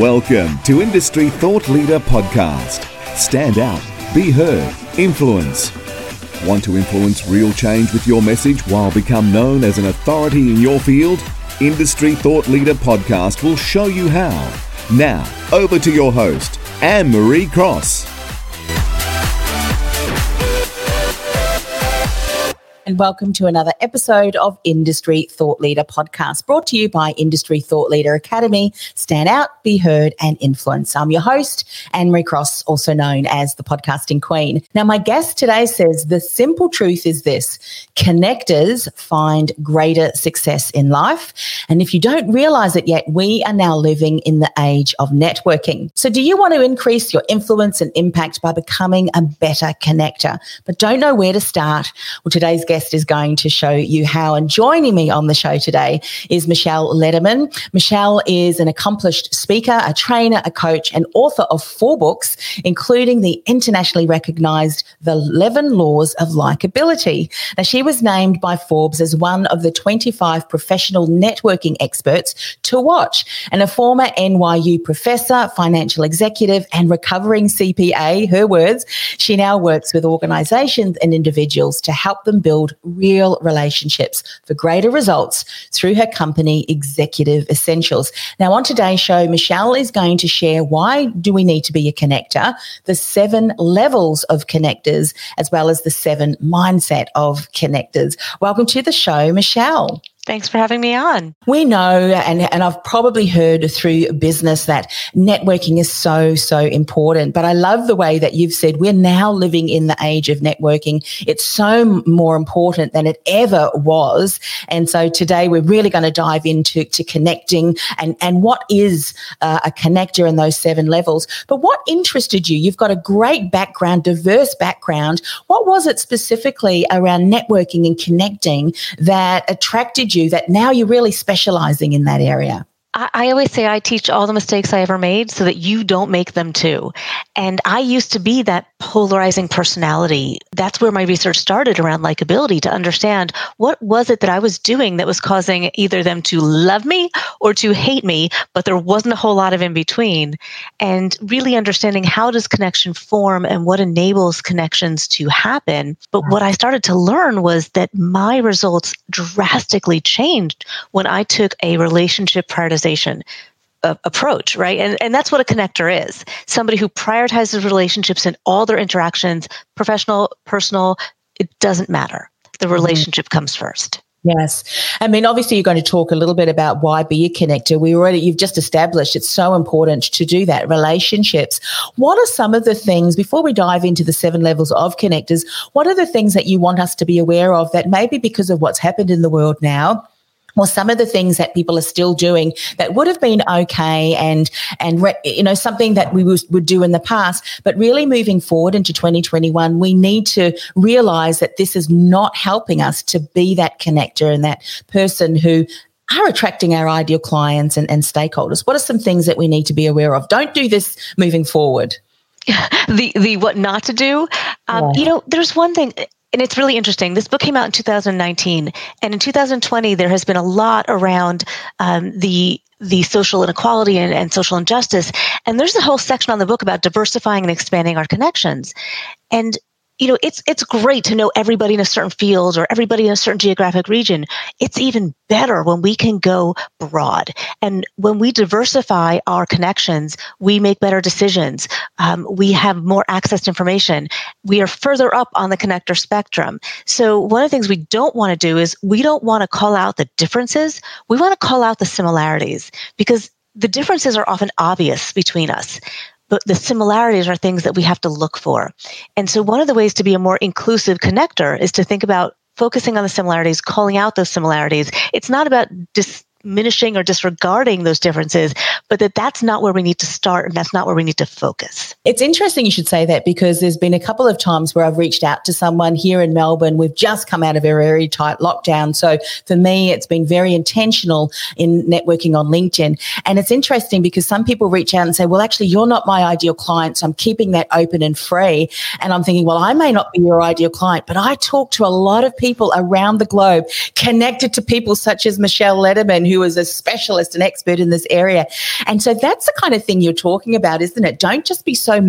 Welcome to Industry Thought Leader Podcast. Stand out, be heard, influence. Want to influence real change with your message while become known as an authority in your field? Industry Thought Leader Podcast will show you how. Now, over to your host, Anne Marie Cross. Welcome to another episode of Industry Thought Leader podcast brought to you by Industry Thought Leader Academy. Stand out, be heard, and influence. I'm your host, Anne Marie Cross, also known as the podcasting queen. Now, my guest today says the simple truth is this connectors find greater success in life. And if you don't realize it yet, we are now living in the age of networking. So, do you want to increase your influence and impact by becoming a better connector, but don't know where to start? Well, today's guest guest is going to show you how. And joining me on the show today is Michelle Lederman. Michelle is an accomplished speaker, a trainer, a coach, and author of four books, including the internationally recognized The 11 Laws of Likability. Now, she was named by Forbes as one of the 25 professional networking experts to watch and a former NYU professor, financial executive, and recovering CPA, her words. She now works with organizations and individuals to help them build real relationships for greater results through her company, Executive Essentials. Now, on today's show, Michelle is going to share why do we need to be a connector, the seven levels of connectors, as well as the seven mindset of connectors. Welcome to the show, Michelle. Thanks for having me on. We know, and, and I've probably heard through business that networking is so, so important. But I love the way that you've said we're now living in the age of networking. It's so more important than it ever was. And so today we're really going to dive into to connecting and, and what is uh, a connector in those seven levels. But what interested you? You've got a great background, diverse background. What was it specifically around networking and connecting that attracted you? that now you're really specializing in that area? I always say I teach all the mistakes I ever made so that you don't make them too. And I used to be that polarizing personality. That's where my research started around likability to understand what was it that I was doing that was causing either them to love me or to hate me, but there wasn't a whole lot of in between. And really understanding how does connection form and what enables connections to happen. But what I started to learn was that my results drastically changed when I took a relationship prioritization uh, approach, right? And, and that's what a connector is somebody who prioritizes relationships in all their interactions, professional, personal, it doesn't matter. The mm-hmm. relationship mm-hmm. comes first. Yes. I mean, obviously, you're going to talk a little bit about why be a connector. We already, you've just established it's so important to do that. Relationships. What are some of the things, before we dive into the seven levels of connectors, what are the things that you want us to be aware of that maybe because of what's happened in the world now, or some of the things that people are still doing that would have been okay and and you know something that we was, would do in the past but really moving forward into 2021 we need to realize that this is not helping us to be that connector and that person who are attracting our ideal clients and, and stakeholders. What are some things that we need to be aware of? Don't do this moving forward. The the what not to do? Um, yeah. you know there's one thing and it's really interesting. This book came out in 2019, and in 2020, there has been a lot around um, the the social inequality and, and social injustice. And there's a whole section on the book about diversifying and expanding our connections. And you know, it's it's great to know everybody in a certain field or everybody in a certain geographic region. It's even better when we can go broad. And when we diversify our connections, we make better decisions. Um, we have more access to information. We are further up on the connector spectrum. So one of the things we don't want to do is we don't want to call out the differences. We want to call out the similarities because the differences are often obvious between us but the similarities are things that we have to look for. And so one of the ways to be a more inclusive connector is to think about focusing on the similarities, calling out those similarities. It's not about dis- diminishing or disregarding those differences, but that that's not where we need to start and that's not where we need to focus. It's interesting you should say that because there's been a couple of times where I've reached out to someone here in Melbourne. We've just come out of a very tight lockdown. So for me, it's been very intentional in networking on LinkedIn. And it's interesting because some people reach out and say, well, actually, you're not my ideal client. So I'm keeping that open and free. And I'm thinking, well, I may not be your ideal client, but I talk to a lot of people around the globe connected to people such as Michelle Lederman who is a specialist and expert in this area. And so that's the kind of thing you're talking about, isn't it? Don't just be so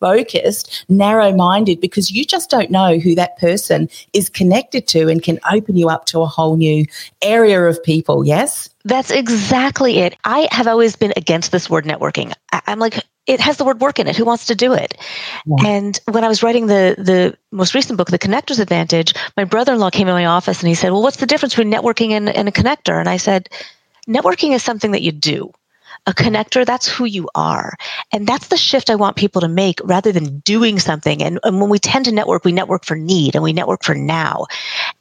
focused, narrow minded, because you just don't know who that person is connected to and can open you up to a whole new area of people. Yes? That's exactly it. I have always been against this word networking. I- am like, it has the word work in it. Who wants to do it? Yeah. And when I was writing the the most recent book, The Connector's Advantage, my brother-in-law came in my office and he said, "Well, what's the difference between networking and, and a connector?" And I said, "Networking is something that you do a connector, that's who you are. And that's the shift I want people to make rather than doing something. And, and, when we tend to network, we network for need and we network for now.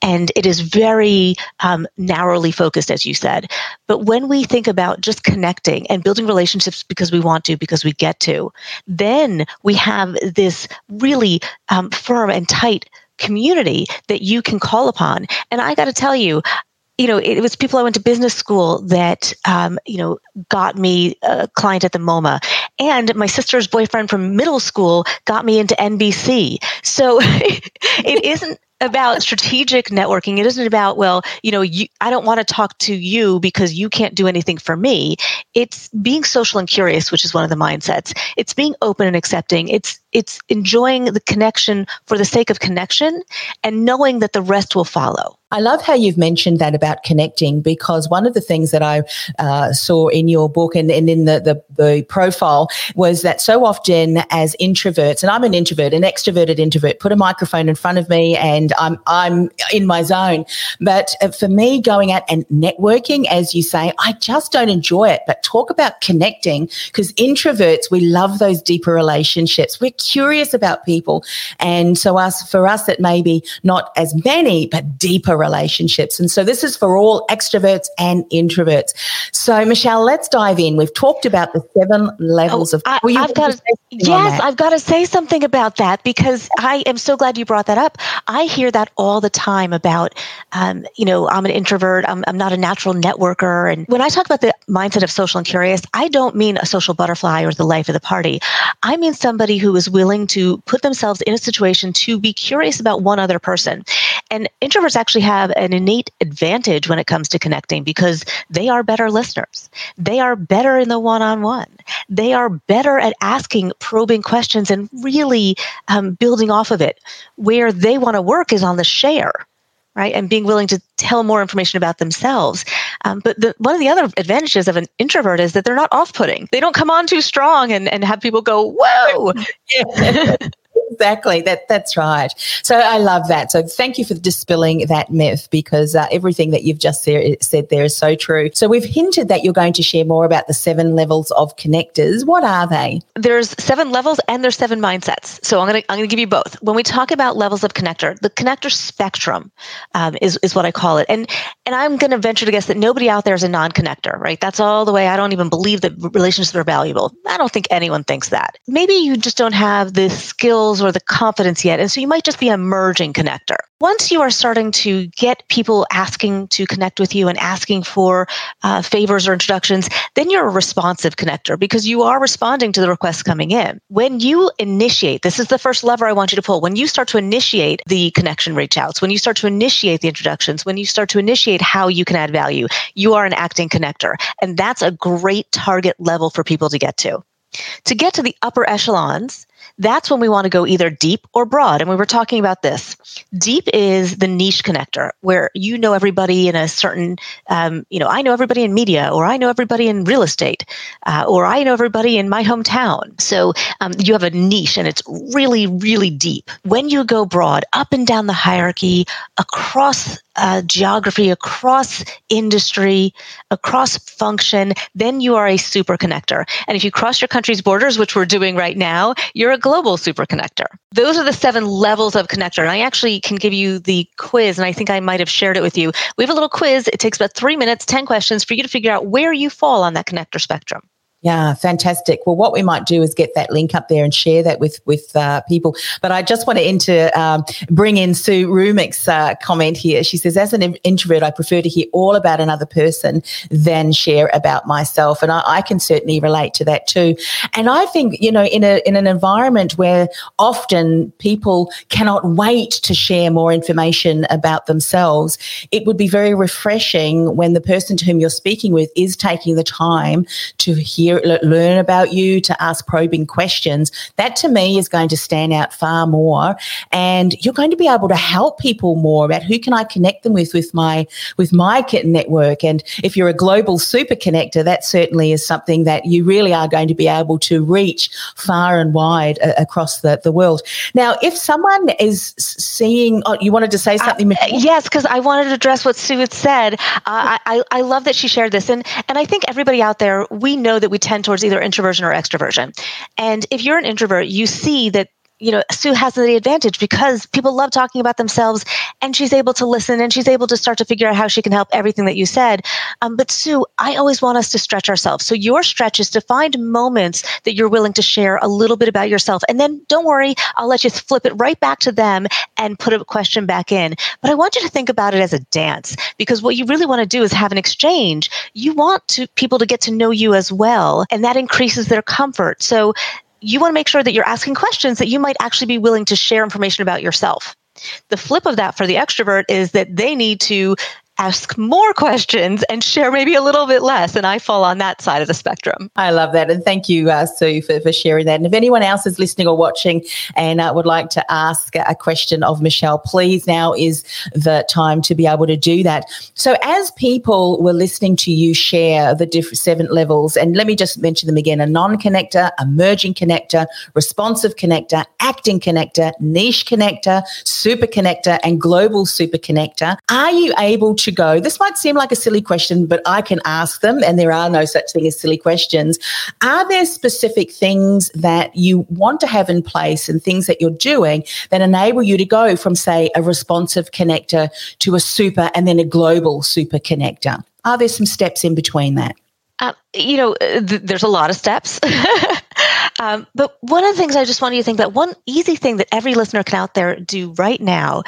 And it is very um, narrowly focused, as you said. But when we think about just connecting and building relationships because we want to, because we get to, then we have this really um, firm and tight community that you can call upon. And I got to tell you, you know, it was people I went to business school that, um, you know, got me a client at the MoMA. And my sister's boyfriend from middle school got me into NBC. So it isn't about strategic networking. It isn't about, well, you know, you, I don't want to talk to you because you can't do anything for me. It's being social and curious, which is one of the mindsets. It's being open and accepting. It's it's enjoying the connection for the sake of connection and knowing that the rest will follow. I love how you've mentioned that about connecting because one of the things that I uh, saw in your book and, and in the, the, the, profile was that so often as introverts, and I'm an introvert, an extroverted introvert, put a microphone in front of me and I'm, I'm in my zone. But uh, for me, going out and networking, as you say, I just don't enjoy it. But talk about connecting because introverts, we love those deeper relationships. We're curious about people. And so us, for us, it may be not as many, but deeper relationships. And so this is for all extroverts and introverts. So, Michelle, let's dive in. We've talked about the seven levels oh, of. I, have got to, yes, I've got to say something about that because I am so glad you brought that up. I hear that all the time about, um, you know, I'm an introvert. I'm, I'm not a natural networker. And when I talk about the mindset of social and curious, I don't mean a social butterfly or the life of the party. I mean somebody who is willing to put themselves in a situation to be curious about one other person. And introverts actually have an innate advantage when it comes to connecting because they are better listeners. They are better in the one on one. They are better at asking probing questions and really um, building off of it. Where they want to work is on the share right? And being willing to tell more information about themselves. Um, but the, one of the other advantages of an introvert is that they're not off putting. They don't come on too strong and, and have people go, whoa. exactly. That that's right. So I love that. So thank you for dispelling that myth because uh, everything that you've just said there is so true. So we've hinted that you're going to share more about the seven levels of connectors. What are they? There's seven levels and there's seven mindsets. So I'm gonna I'm gonna give you both. When we talk about levels of connector, the connector spectrum um, is is what I call it. And and I'm gonna venture to guess that nobody out there is a non-connector, right? That's all the way. I don't even believe that relationships are valuable. I don't think anyone thinks that. Maybe you just don't have the skills or the confidence yet. And so you might just be a merging connector. Once you are starting to get people asking to connect with you and asking for uh, favors or introductions, then you're a responsive connector because you are responding to the requests coming in. When you initiate, this is the first lever I want you to pull. When you start to initiate the connection reach outs, when you start to initiate the introductions, when you start to initiate how you can add value, you are an acting connector. And that's a great target level for people to get to. To get to the upper echelons, that's when we want to go either deep or broad. And we were talking about this. Deep is the niche connector where you know everybody in a certain, um, you know, I know everybody in media, or I know everybody in real estate, uh, or I know everybody in my hometown. So um, you have a niche and it's really, really deep. When you go broad, up and down the hierarchy, across uh, geography, across industry, across function, then you are a super connector. And if you cross your country's borders, which we're doing right now, you're a global super connector. Those are the seven levels of connector. And I actually can give you the quiz, and I think I might have shared it with you. We have a little quiz. It takes about three minutes, 10 questions for you to figure out where you fall on that connector spectrum. Yeah, fantastic. Well, what we might do is get that link up there and share that with with uh, people. But I just want to enter, um, bring in Sue Rumick's uh, comment here. She says, as an introvert, I prefer to hear all about another person than share about myself, and I, I, can certainly relate to that too. And I think you know, in a in an environment where often people cannot wait to share more information about themselves, it would be very refreshing when the person to whom you're speaking with is taking the time to hear learn about you, to ask probing questions, that to me is going to stand out far more. And you're going to be able to help people more about who can I connect them with with my with my network. And if you're a global super connector, that certainly is something that you really are going to be able to reach far and wide uh, across the, the world. Now, if someone is seeing, oh, you wanted to say something? Uh, yes, because I wanted to address what Sue had said. Uh, I, I love that she shared this, and and I think everybody out there, we know that we tend towards either introversion or extroversion. And if you're an introvert, you see that you know, Sue has the advantage because people love talking about themselves and she's able to listen and she's able to start to figure out how she can help everything that you said. Um, but Sue, I always want us to stretch ourselves. So your stretch is to find moments that you're willing to share a little bit about yourself. And then don't worry, I'll let you flip it right back to them and put a question back in. But I want you to think about it as a dance because what you really want to do is have an exchange. You want to people to get to know you as well. And that increases their comfort. So you want to make sure that you're asking questions that you might actually be willing to share information about yourself. The flip of that for the extrovert is that they need to ask more questions and share maybe a little bit less. And I fall on that side of the spectrum. I love that. And thank you, uh, Sue, for, for sharing that. And if anyone else is listening or watching and uh, would like to ask a question of Michelle, please now is the time to be able to do that. So as people were listening to you share the different seven levels, and let me just mention them again, a non-connector, emerging connector, responsive connector, acting connector, niche connector, super connector, and global super connector. Are you able to to go? This might seem like a silly question, but I can ask them, and there are no such thing as silly questions. Are there specific things that you want to have in place and things that you're doing that enable you to go from, say, a responsive connector to a super and then a global super connector? Are there some steps in between that? Uh, you know, uh, th- there's a lot of steps. um, but one of the things I just want you to think that one easy thing that every listener can out there do right now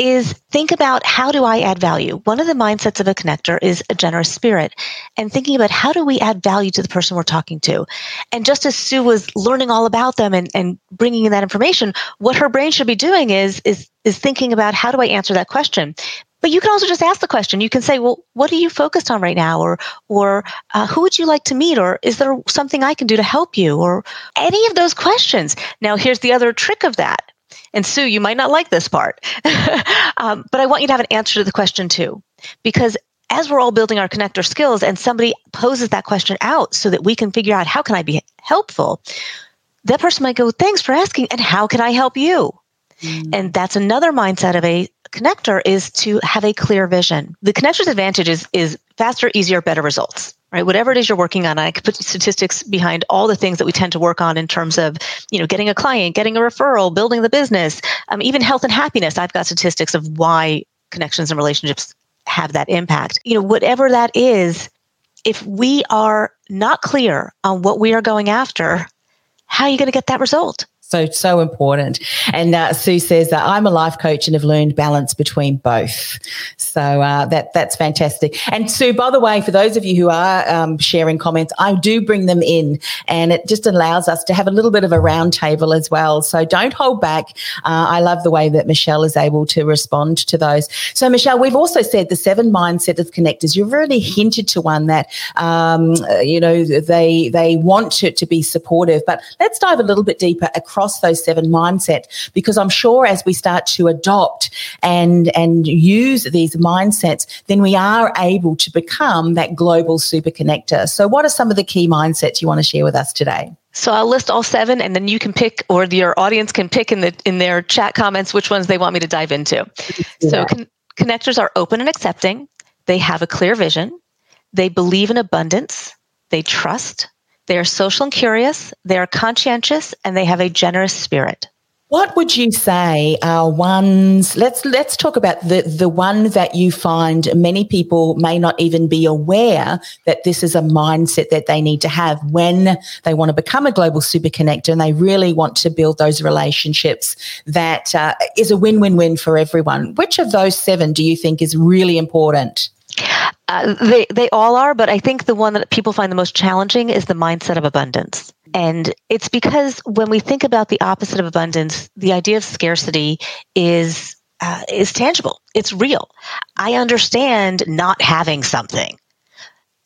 is think about how do I add value? One of the mindsets of a connector is a generous spirit and thinking about how do we add value to the person we're talking to? And just as Sue was learning all about them and, and bringing in that information, what her brain should be doing is, is, is thinking about how do I answer that question? But you can also just ask the question. You can say, "Well, what are you focused on right now?" Or, "Or uh, who would you like to meet?" Or, "Is there something I can do to help you?" Or any of those questions. Now, here's the other trick of that. And Sue, you might not like this part, um, but I want you to have an answer to the question too, because as we're all building our connector skills and somebody poses that question out so that we can figure out how can I be helpful, that person might go, thanks for asking. And how can I help you? Mm. And that's another mindset of a connector is to have a clear vision. The connector's advantage is, is faster, easier, better results right? Whatever it is you're working on i could put statistics behind all the things that we tend to work on in terms of you know getting a client getting a referral building the business um, even health and happiness. I've got statistics of why connections and relationships have that impact. You know whatever that is if we are not clear on what we are going after how are you going to get that result so, so important. And uh, Sue says that I'm a life coach and have learned balance between both. So uh, that that's fantastic. And Sue, by the way, for those of you who are um, sharing comments, I do bring them in, and it just allows us to have a little bit of a roundtable as well. So don't hold back. Uh, I love the way that Michelle is able to respond to those. So Michelle, we've also said the seven mindset of connectors. You've already hinted to one that um, you know they they want it to be supportive, but let's dive a little bit deeper across across those seven mindsets because I'm sure as we start to adopt and and use these mindsets, then we are able to become that global super connector. So what are some of the key mindsets you want to share with us today? So I'll list all seven, and then you can pick, or your audience can pick in the in their chat comments which ones they want me to dive into. So con- connectors are open and accepting. They have a clear vision. They believe in abundance. They trust. They are social and curious, they are conscientious, and they have a generous spirit. What would you say are ones? Let's let's talk about the the one that you find many people may not even be aware that this is a mindset that they need to have when they want to become a global super connector and they really want to build those relationships that uh, is a win win win for everyone. Which of those seven do you think is really important? Uh, they they all are, but I think the one that people find the most challenging is the mindset of abundance. And it's because when we think about the opposite of abundance, the idea of scarcity is uh, is tangible. It's real. I understand not having something,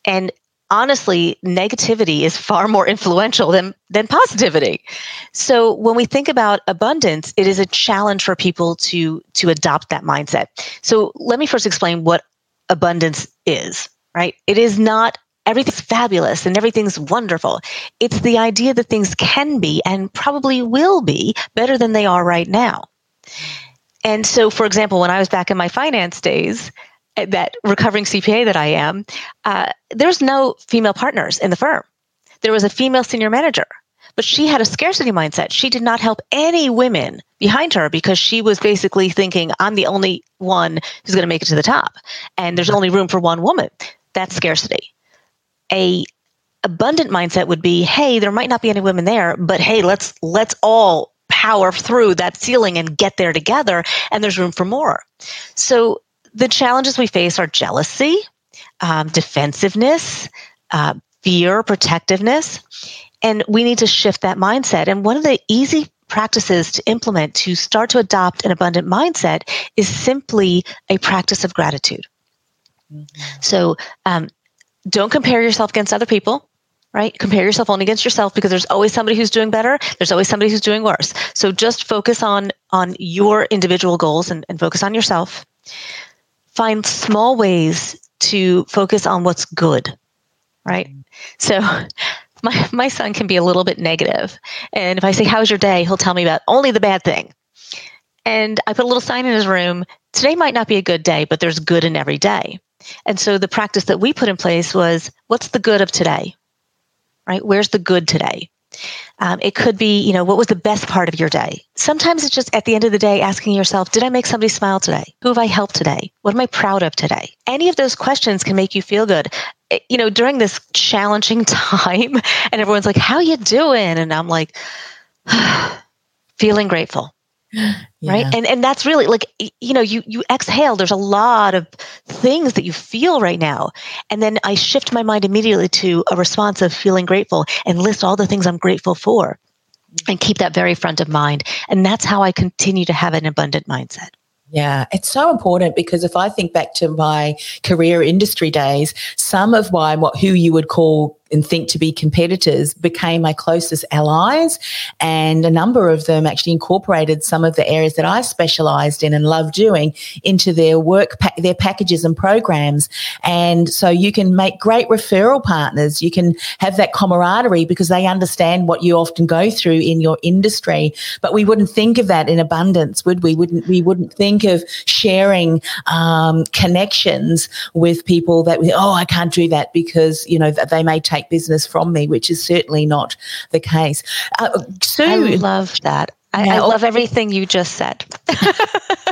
and honestly, negativity is far more influential than than positivity. So when we think about abundance, it is a challenge for people to to adopt that mindset. So let me first explain what abundance is, right? It is not everything's fabulous and everything's wonderful. It's the idea that things can be and probably will be better than they are right now. And so, for example, when I was back in my finance days, eh, that recovering CPA that I am, uh, there's no female partners in the firm. There was a female senior manager, but she had a scarcity mindset. She did not help any women behind her because she was basically thinking, I'm the only one who's going to make it to the top. And there's only room for one woman. That's scarcity. A abundant mindset would be, hey, there might not be any women there, but hey, let's let's all power through that ceiling and get there together and there's room for more. So the challenges we face are jealousy, um, defensiveness, uh, fear, protectiveness. And we need to shift that mindset. And one of the easy practices to implement to start to adopt an abundant mindset is simply a practice of gratitude. Mm-hmm. So um, don't compare yourself against other people right? Compare yourself only against yourself because there's always somebody who's doing better. There's always somebody who's doing worse. So just focus on on your individual goals and, and focus on yourself. Find small ways to focus on what's good, right? Mm-hmm. So my, my son can be a little bit negative. And if I say, How's your day? He'll tell me about only the bad thing. And I put a little sign in his room today might not be a good day, but there's good in every day. And so the practice that we put in place was what's the good of today? Right? Where's the good today? Um, it could be, you know, what was the best part of your day? Sometimes it's just at the end of the day asking yourself, did I make somebody smile today? Who have I helped today? What am I proud of today? Any of those questions can make you feel good. It, you know, during this challenging time, and everyone's like, how you doing? And I'm like, feeling grateful yeah. right? And and that's really like you know you you exhale there's a lot of things that you feel right now. And then i shift my mind immediately to a response of feeling grateful and list all the things i'm grateful for and keep that very front of mind. And that's how i continue to have an abundant mindset. Yeah, it's so important because if I think back to my career industry days, some of my what who you would call and think to be competitors became my closest allies. And a number of them actually incorporated some of the areas that I specialized in and love doing into their work, pa- their packages and programs. And so you can make great referral partners. You can have that camaraderie because they understand what you often go through in your industry. But we wouldn't think of that in abundance, would we? Wouldn't we? Wouldn't think of sharing um, connections with people that we, oh, I can't do that because you know they may take take business from me, which is certainly not the case. Uh, Sue, I love that. I, I love everything you just said.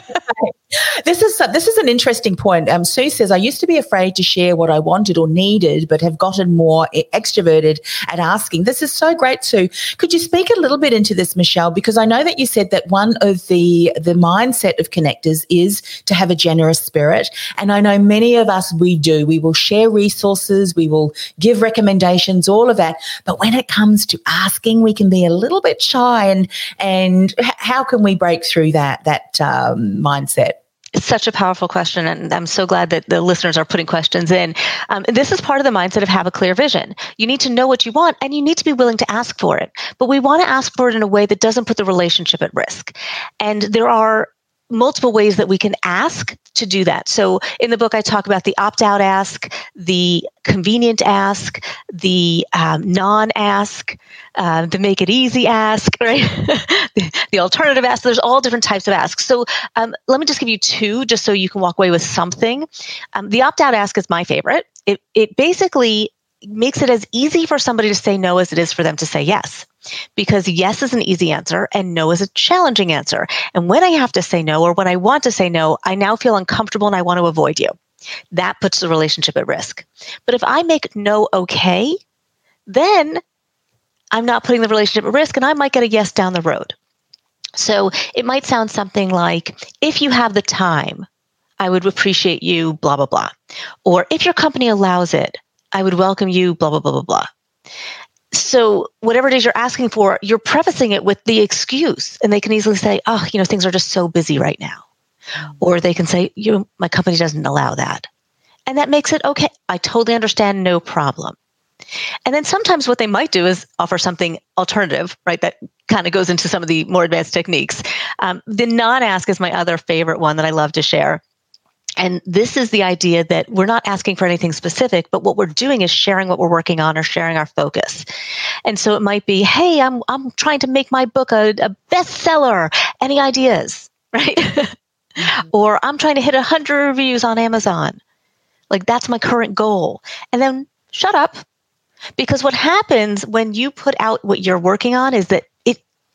this is this is an interesting point. Um, Sue says, "I used to be afraid to share what I wanted or needed, but have gotten more extroverted at asking." This is so great, Sue. Could you speak a little bit into this, Michelle? Because I know that you said that one of the the mindset of connectors is to have a generous spirit, and I know many of us we do. We will share resources, we will give recommendations, all of that. But when it comes to asking, we can be a little bit shy, and and how can we break through that that um, mindset? It's such a powerful question, and I'm so glad that the listeners are putting questions in. Um, this is part of the mindset of have a clear vision. You need to know what you want, and you need to be willing to ask for it. But we want to ask for it in a way that doesn't put the relationship at risk. And there are multiple ways that we can ask to do that. So in the book, I talk about the opt out ask, the convenient ask, the um, non ask, uh, the make it easy ask, right? the, the, alternative ask. There's all different types of asks. So um, let me just give you two just so you can walk away with something. Um, the opt out ask is my favorite. It, it basically makes it as easy for somebody to say no as it is for them to say yes. Because yes is an easy answer and no is a challenging answer. And when I have to say no or when I want to say no, I now feel uncomfortable and I want to avoid you. That puts the relationship at risk. But if I make no okay, then I'm not putting the relationship at risk and I might get a yes down the road. So it might sound something like if you have the time, I would appreciate you, blah, blah, blah. Or if your company allows it, I would welcome you, blah, blah, blah, blah, blah. So whatever it is you're asking for, you're prefacing it with the excuse. And they can easily say, oh, you know, things are just so busy right now. Mm. Or they can say, you know, my company doesn't allow that. And that makes it okay. I totally understand, no problem. And then sometimes what they might do is offer something alternative, right? That kind of goes into some of the more advanced techniques. Um, the non ask is my other favorite one that I love to share. And this is the idea that we're not asking for anything specific, but what we're doing is sharing what we're working on or sharing our focus. And so it might be, hey, I'm, I'm trying to make my book a, a bestseller. Any ideas? Right? Mm-hmm. or I'm trying to hit 100 reviews on Amazon. Like that's my current goal. And then shut up. Because what happens when you put out what you're working on is that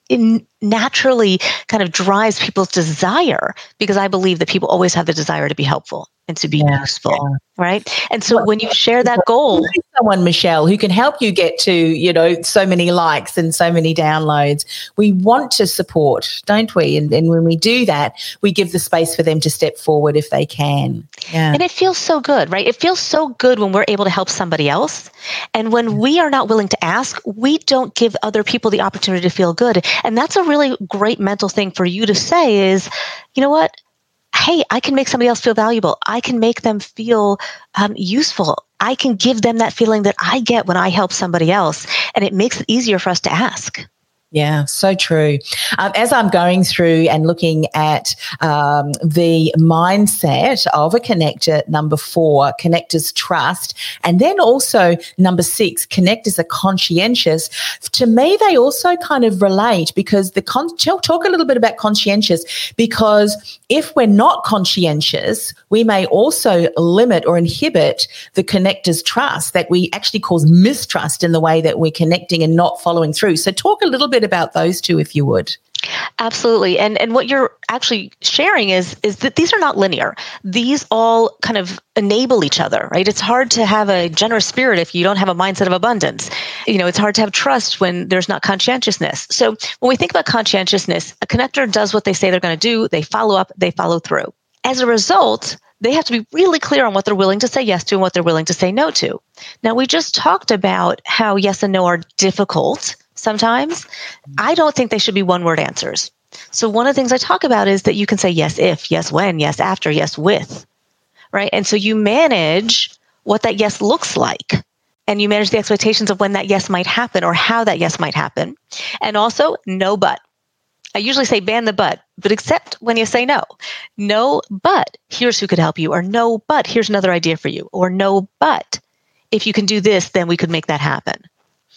it naturally kind of drives people's desire because I believe that people always have the desire to be helpful and to be yeah, useful, yeah. right? And so when you share that goal, someone Michelle who can help you get to you know so many likes and so many downloads, we want to support, don't we? And, and when we do that, we give the space for them to step forward if they can. Yeah. And it feels so good, right? It feels so good when we're able to help somebody else, and when we are not willing to ask, we don't give other people the opportunity to feel good, and that's a really great mental thing for you to say. Is you know what? Hey, I can make somebody else feel valuable. I can make them feel um, useful. I can give them that feeling that I get when I help somebody else. And it makes it easier for us to ask. Yeah, so true. Um, as I'm going through and looking at um, the mindset of a connector, number four, connectors trust, and then also number six, connectors are conscientious. To me, they also kind of relate because the con- talk a little bit about conscientious because if we're not conscientious, we may also limit or inhibit the connector's trust that we actually cause mistrust in the way that we're connecting and not following through. So, talk a little bit about those two, if you would. Absolutely. And and what you're actually sharing is is that these are not linear. These all kind of enable each other, right? It's hard to have a generous spirit if you don't have a mindset of abundance. You know, it's hard to have trust when there's not conscientiousness. So when we think about conscientiousness, a connector does what they say they're going to do, they follow up, they follow through. As a result, they have to be really clear on what they're willing to say yes to and what they're willing to say no to. Now, we just talked about how yes and no are difficult sometimes, I don't think they should be one word answers. So, one of the things I talk about is that you can say yes if, yes when, yes after, yes with, right? And so you manage what that yes looks like and you manage the expectations of when that yes might happen or how that yes might happen. And also, no but. I usually say ban the but, but except when you say no. No, but here's who could help you, or no, but here's another idea for you, or no, but if you can do this, then we could make that happen.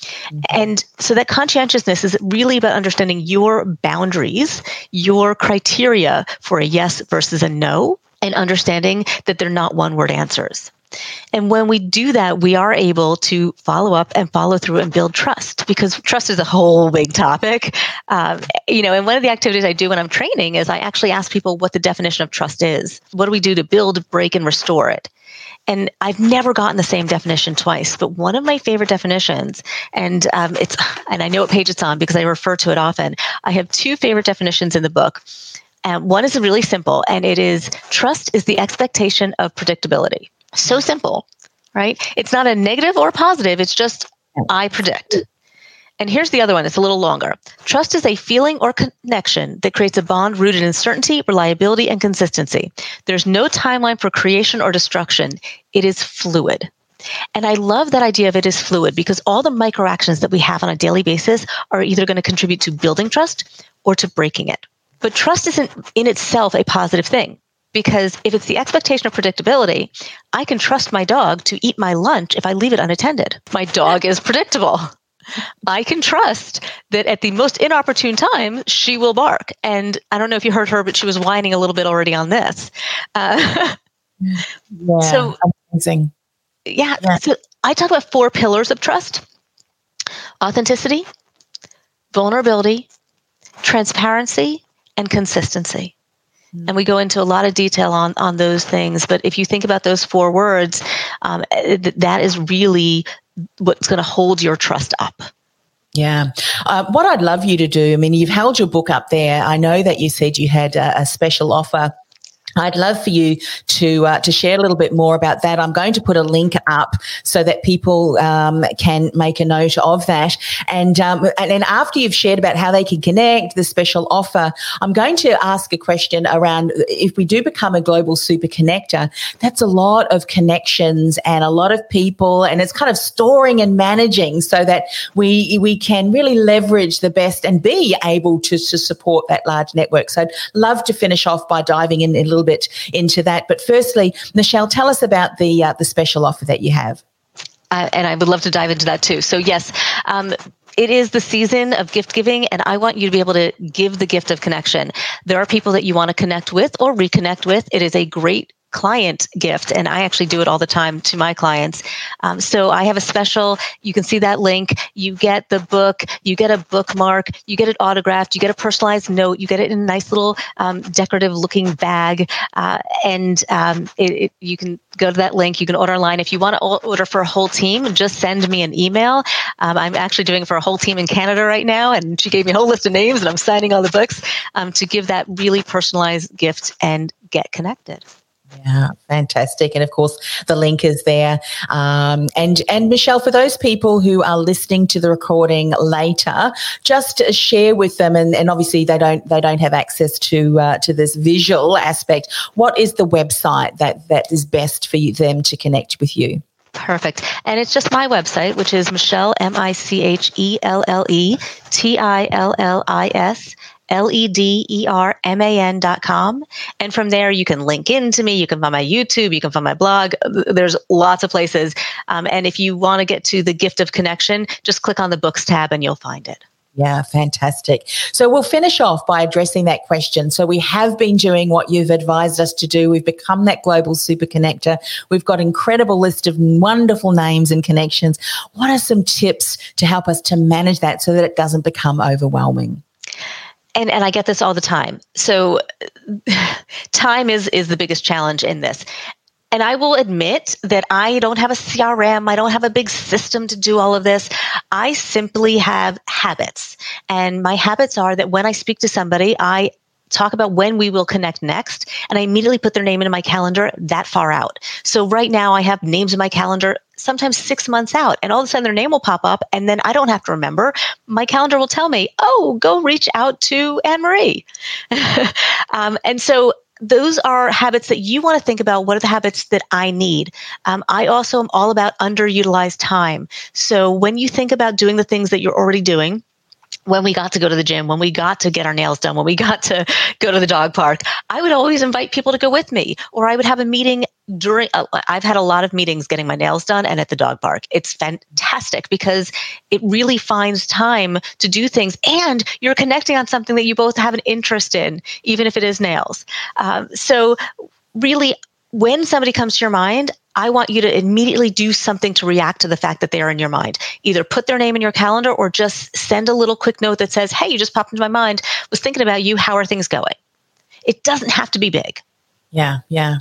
Mm-hmm. And so that conscientiousness is really about understanding your boundaries, your criteria for a yes versus a no, and understanding that they're not one word answers. And when we do that, we are able to follow up and follow through and build trust because trust is a whole big topic. Um, you know, and one of the activities I do when I'm training is I actually ask people what the definition of trust is. What do we do to build, break, and restore it? And I've never gotten the same definition twice, but one of my favorite definitions, and um, it's, and I know what page it's on because I refer to it often. I have two favorite definitions in the book. Um, one is really simple, and it is trust is the expectation of predictability. So simple, right? It's not a negative or positive. It's just I predict. And here's the other one. It's a little longer. Trust is a feeling or connection that creates a bond rooted in certainty, reliability, and consistency. There's no timeline for creation or destruction. It is fluid. And I love that idea of it is fluid because all the micro actions that we have on a daily basis are either going to contribute to building trust or to breaking it. But trust isn't in itself a positive thing because if it's the expectation of predictability, I can trust my dog to eat my lunch if I leave it unattended. My dog is predictable. I can trust that at the most inopportune time, she will bark. And I don't know if you heard her, but she was whining a little bit already on this. Uh, yeah, so amazing. Yeah, yeah. So I talk about four pillars of trust authenticity, vulnerability, transparency, and consistency. And we go into a lot of detail on, on those things. But if you think about those four words, um, that is really what's going to hold your trust up. Yeah. Uh, what I'd love you to do, I mean, you've held your book up there. I know that you said you had a, a special offer I'd love for you to uh, to share a little bit more about that. I'm going to put a link up so that people um, can make a note of that. And um, and then after you've shared about how they can connect, the special offer, I'm going to ask a question around if we do become a global super connector. That's a lot of connections and a lot of people, and it's kind of storing and managing so that we we can really leverage the best and be able to to support that large network. So I'd love to finish off by diving in a little little bit into that. But firstly, Michelle, tell us about the uh, the special offer that you have. Uh, and I would love to dive into that too. So yes, um, it is the season of gift giving, and I want you to be able to give the gift of connection. There are people that you want to connect with or reconnect with. It is a great client gift and i actually do it all the time to my clients. Um, so i have a special you can see that link. You get the book you get a bookmark you get it autographed you get a personalized note you get it in a nice little um, decorative looking bag uh, and um, it, it, you can go to that link. You can order online. If you want to order for a whole team just send me an email. Um, i'm actually doing it for a whole team in canada right now and she gave me a whole list of names and i'm signing all the books um, to give that really personalized gift and get connected yeah, fantastic. And of course, the link is there. Um, and and Michelle, for those people who are listening to the recording later, just share with them. And, and obviously, they don't they don't have access to uh, to this visual aspect. What is the website that that is best for you, them to connect with you? Perfect. And it's just my website, which is Michelle, M I C H E L L E T I L L I S L-E-D-E-R-M-A-N dot com. And from there, you can link into me. You can find my YouTube. You can find my blog. There's lots of places. Um, and if you want to get to the gift of connection, just click on the books tab and you'll find it. Yeah, fantastic. So we'll finish off by addressing that question. So we have been doing what you've advised us to do. We've become that global super connector. We've got incredible list of wonderful names and connections. What are some tips to help us to manage that so that it doesn't become overwhelming? And and I get this all the time. So time is is the biggest challenge in this. And I will admit that I don't have a CRM. I don't have a big system to do all of this. I simply have habits. And my habits are that when I speak to somebody, I talk about when we will connect next and I immediately put their name into my calendar that far out. So right now I have names in my calendar sometimes six months out and all of a sudden their name will pop up and then I don't have to remember. My calendar will tell me, oh, go reach out to Anne Marie. um, and so those are habits that you want to think about. What are the habits that I need? Um, I also am all about underutilized time. So when you think about doing the things that you're already doing, when we got to go to the gym, when we got to get our nails done, when we got to go to the dog park, I would always invite people to go with me, or I would have a meeting during. Uh, I've had a lot of meetings getting my nails done and at the dog park. It's fantastic because it really finds time to do things, and you're connecting on something that you both have an interest in, even if it is nails. Um, so, really, when somebody comes to your mind, I want you to immediately do something to react to the fact that they are in your mind. Either put their name in your calendar or just send a little quick note that says, Hey, you just popped into my mind, was thinking about you. How are things going? It doesn't have to be big. Yeah, yeah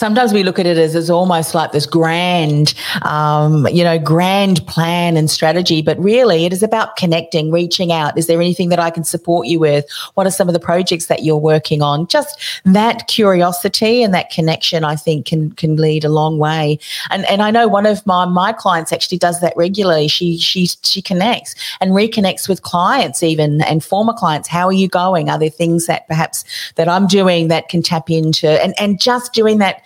sometimes we look at it as it's almost like this grand, um, you know, grand plan and strategy. But really, it is about connecting, reaching out. Is there anything that I can support you with? What are some of the projects that you're working on? Just that curiosity and that connection, I think, can can lead a long way. And and I know one of my my clients actually does that regularly. She she she connects and reconnects with clients even and former clients. How are you going? Are there things that perhaps that I'm doing that can tap into and and just doing that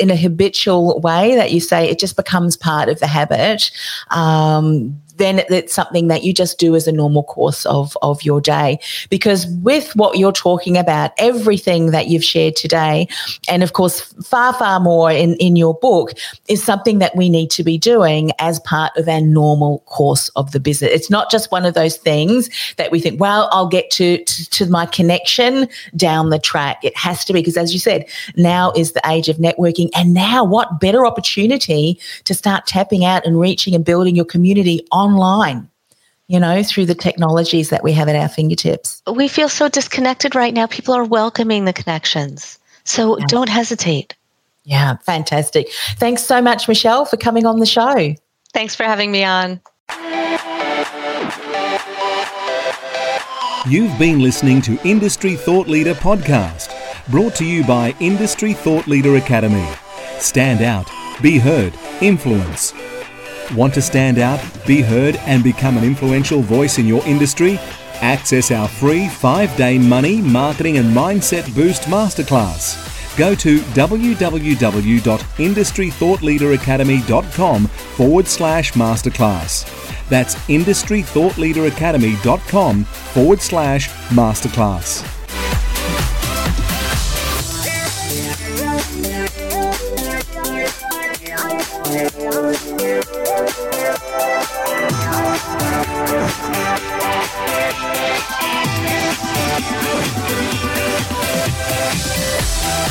in a habitual way that you say it just becomes part of the habit um, then it's something that you just do as a normal course of, of your day. Because with what you're talking about, everything that you've shared today, and of course, far, far more in, in your book, is something that we need to be doing as part of our normal course of the business. It's not just one of those things that we think, well, I'll get to, to, to my connection down the track. It has to be, because as you said, now is the age of network networking. And now, what better opportunity to start tapping out and reaching and building your community online? You know, through the technologies that we have at our fingertips. We feel so disconnected right now. People are welcoming the connections. So yeah. don't hesitate. Yeah, fantastic. Thanks so much, Michelle, for coming on the show. Thanks for having me on. You've been listening to Industry Thought Leader Podcast, brought to you by Industry Thought Leader Academy. Stand out, be heard, influence. Want to stand out, be heard, and become an influential voice in your industry? Access our free five day money, marketing, and mindset boost masterclass. Go to www.industrythoughtleaderacademy.com forward slash masterclass. That's industrythoughtleaderacademy.com forward slash masterclass.